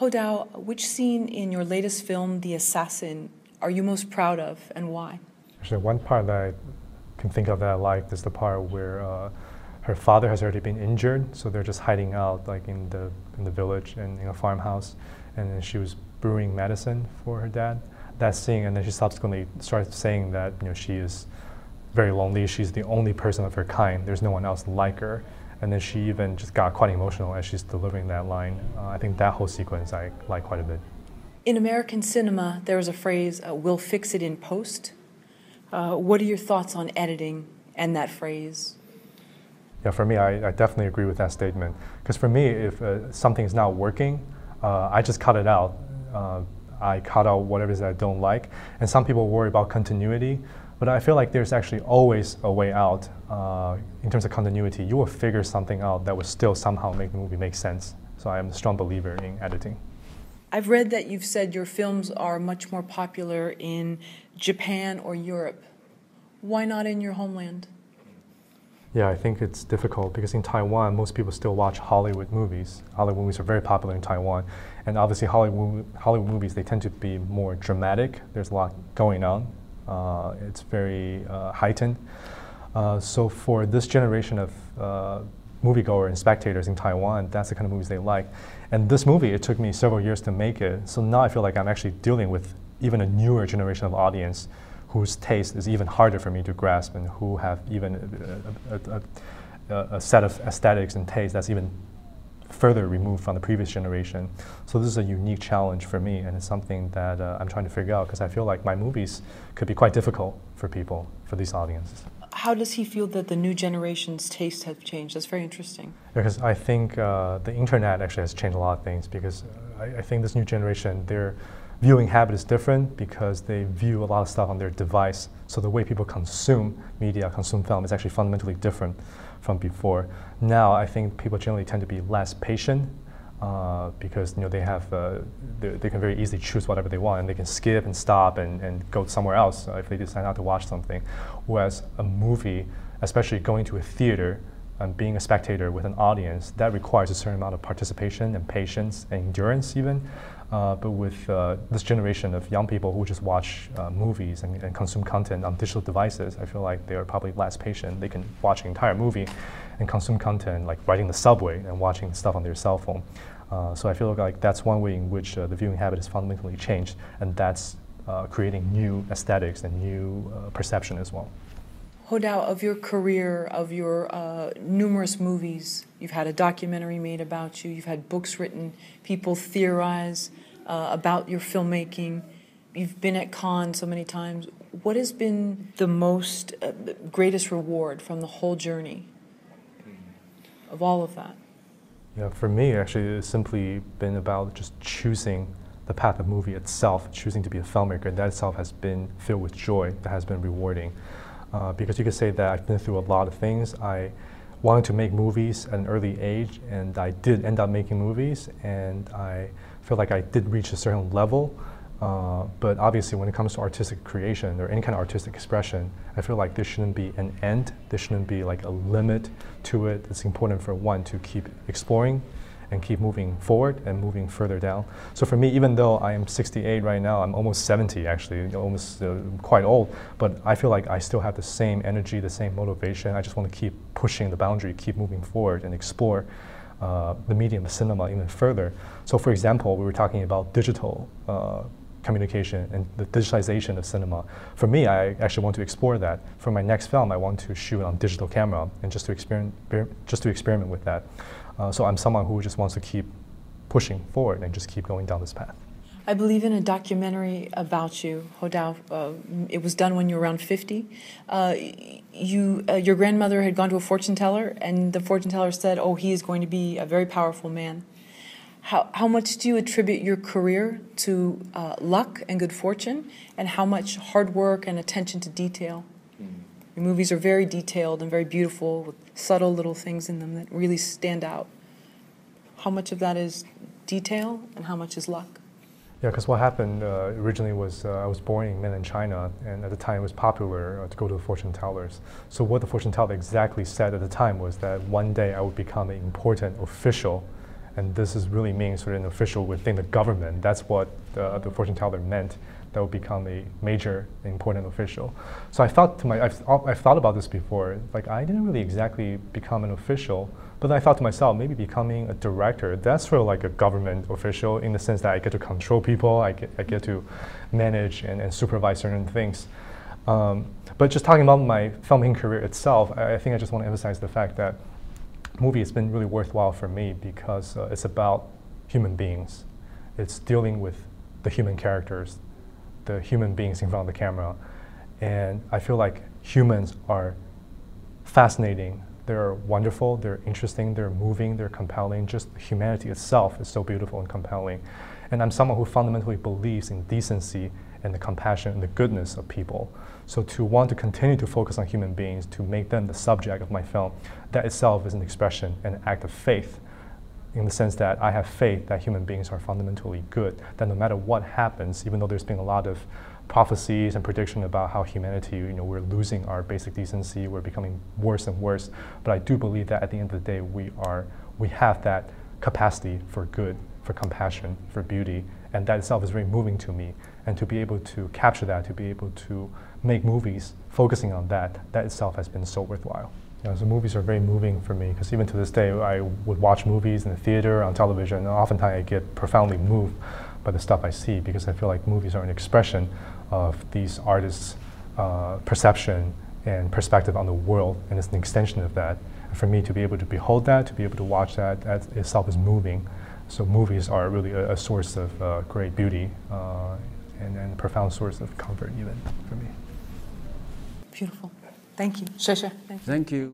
Hodao, which scene in your latest film, The Assassin, are you most proud of and why? Actually, one part that I can think of that I liked is the part where uh, her father has already been injured, so they're just hiding out like in the in the village and in a farmhouse, and then she was brewing medicine for her dad. That scene, and then she subsequently starts saying that you know she is very lonely. She's the only person of her kind. There's no one else like her and then she even just got quite emotional as she's delivering that line. Uh, I think that whole sequence I like quite a bit. In American cinema, there is a phrase, uh, we'll fix it in post. Uh, what are your thoughts on editing and that phrase? Yeah, for me, I, I definitely agree with that statement. Because for me, if uh, something is not working, uh, I just cut it out. Uh, I cut out whatever it is that I don't like. And some people worry about continuity. But I feel like there's actually always a way out uh, in terms of continuity. You will figure something out that will still somehow make the movie make sense. So I am a strong believer in editing. I've read that you've said your films are much more popular in Japan or Europe. Why not in your homeland? Yeah, I think it's difficult because in Taiwan, most people still watch Hollywood movies. Hollywood movies are very popular in Taiwan. And obviously, Hollywood, Hollywood movies, they tend to be more dramatic. There's a lot going on. Uh, it's very uh, heightened. Uh, so for this generation of moviegoer and spectators in Taiwan, that's the kind of movies they like. And this movie, it took me several years to make it. So now I feel like I'm actually dealing with even a newer generation of audience whose taste is even harder for me to grasp and who have even a, a, a, a set of aesthetics and taste that's even further removed from the previous generation. So this is a unique challenge for me, and it's something that uh, I'm trying to figure out because I feel like my movies could be quite difficult for people, for these audiences. How does he feel that the new generation's taste has changed? That's very interesting. Because I think uh, the internet actually has changed a lot of things. Because I, I think this new generation, their viewing habit is different because they view a lot of stuff on their device. So the way people consume media, consume film, is actually fundamentally different from before. Now, I think people generally tend to be less patient uh, because you know they have uh, they, can very easily choose whatever they want and they can skip and stop and, and go somewhere else if they decide not to watch something. Whereas a movie, especially going to a theater and being a spectator with an audience, that requires a certain amount of participation and patience and endurance even. Uh, but with uh, this generation of young people who just watch uh, movies and, and, consume content on digital devices, I feel like they are probably less patient. They can watch an entire movie and consume content like riding the subway and watching stuff on their cell phone. Uh, so I feel like that's one way in which uh, the viewing habit has fundamentally changed, and that's creating new aesthetics and new perception as well. Hodao, of your career, of your uh, numerous movies, you've had a documentary made about you, you've had books written, people theorize uh, about your filmmaking, you've been at Cannes so many times. What has been the most, uh, greatest reward from the whole journey of all of that? Yeah, for me, actually, it's simply been about just choosing the path of movie itself, choosing to be a filmmaker. And that itself has been filled with joy, that has been rewarding. Uh, because you could say that I've been through a lot of things. I wanted to make movies at an early age, and I did end up making movies, and I feel like I did reach a certain level. Uh, but obviously, when it comes to artistic creation or any kind of artistic expression, I feel like there shouldn't be an end. There shouldn't be like a limit to it. It's important for one to keep exploring and keep moving forward and moving further down. So for me, even though I am 68 right now, I'm almost 70 actually, almost uh, quite old, but I feel like I still have the same energy, the same motivation. I just want to keep pushing the boundary, keep moving forward and explore uh, the medium of cinema even further. So for example, we were talking about digital uh, communication and the digitalization of cinema. For me, I actually want to explore that. For my next film, I want to shoot on digital camera and just to experiment, just to experiment with that. Uh, so I'm someone who just wants to keep pushing forward and just keep going down this path. I believe in a documentary about you, Hodao. Uh, it was done when you were around 50. Uh, you, uh, your grandmother had gone to a fortune teller, and the fortune teller said, Oh, he is going to be a very powerful man. How, how much do you attribute your career to uh, luck and good fortune, and how much hard work and attention to detail? Your movies are very detailed and very beautiful with subtle little things in them that really stand out. How much of that is detail and how much is luck? Yeah, because what happened uh, originally was uh, I was born in mainland China, and at the time it was popular uh, to go to the fortune tellers. So what the fortune teller exactly said at the time was that one day I would become an important official and this is really mean sort of an official within the government. That's what the, the fortune teller meant. That would become a major, important official. So I thought to my, I've, I've thought about this before. Like I didn't really exactly become an official, but I thought to myself, maybe becoming a director, that's sort of like a government official in the sense that I get to control people, I get, I get to manage and, and supervise certain things. Um, but just talking about my filmmaking career itself, I, I think I just want to emphasize the fact that movie has been really worthwhile for me because uh, it's about human beings. It's dealing with the human characters, the human beings in front of the camera. And I feel like humans are fascinating. They're wonderful, they're interesting, they're moving, they're compelling. Just humanity itself is so beautiful and compelling. And I'm someone who fundamentally believes in decency and the compassion and the goodness of people. So to want to continue to focus on human beings, to make them the subject of my film, that itself is an expression an act of faith in the sense that I have faith that human beings are fundamentally good, that no matter what happens, even though there's been a lot of prophecies and prediction about how humanity, you know, we're losing our basic decency, we're becoming worse and worse, but I do believe that at the end of the day, we are, we have that capacity for good, for compassion, for beauty, and that itself is very moving to me. And to be able to capture that, to be able to make movies focusing on that, that itself has been so worthwhile. You know, so movies are very moving for me because even to this day, I would watch movies in the theater, on television, and oftentimes I get profoundly moved by the stuff I see because I feel like movies are an expression of these artists' uh, perception and perspective on the world, and it's an extension of that. For me to be able to behold that, to be able to watch that, that itself is moving. So movies are really a, a source of uh, great beauty uh, and, and profound source of comfort even for me. Beautiful. Thank you. Shasha. Thank you.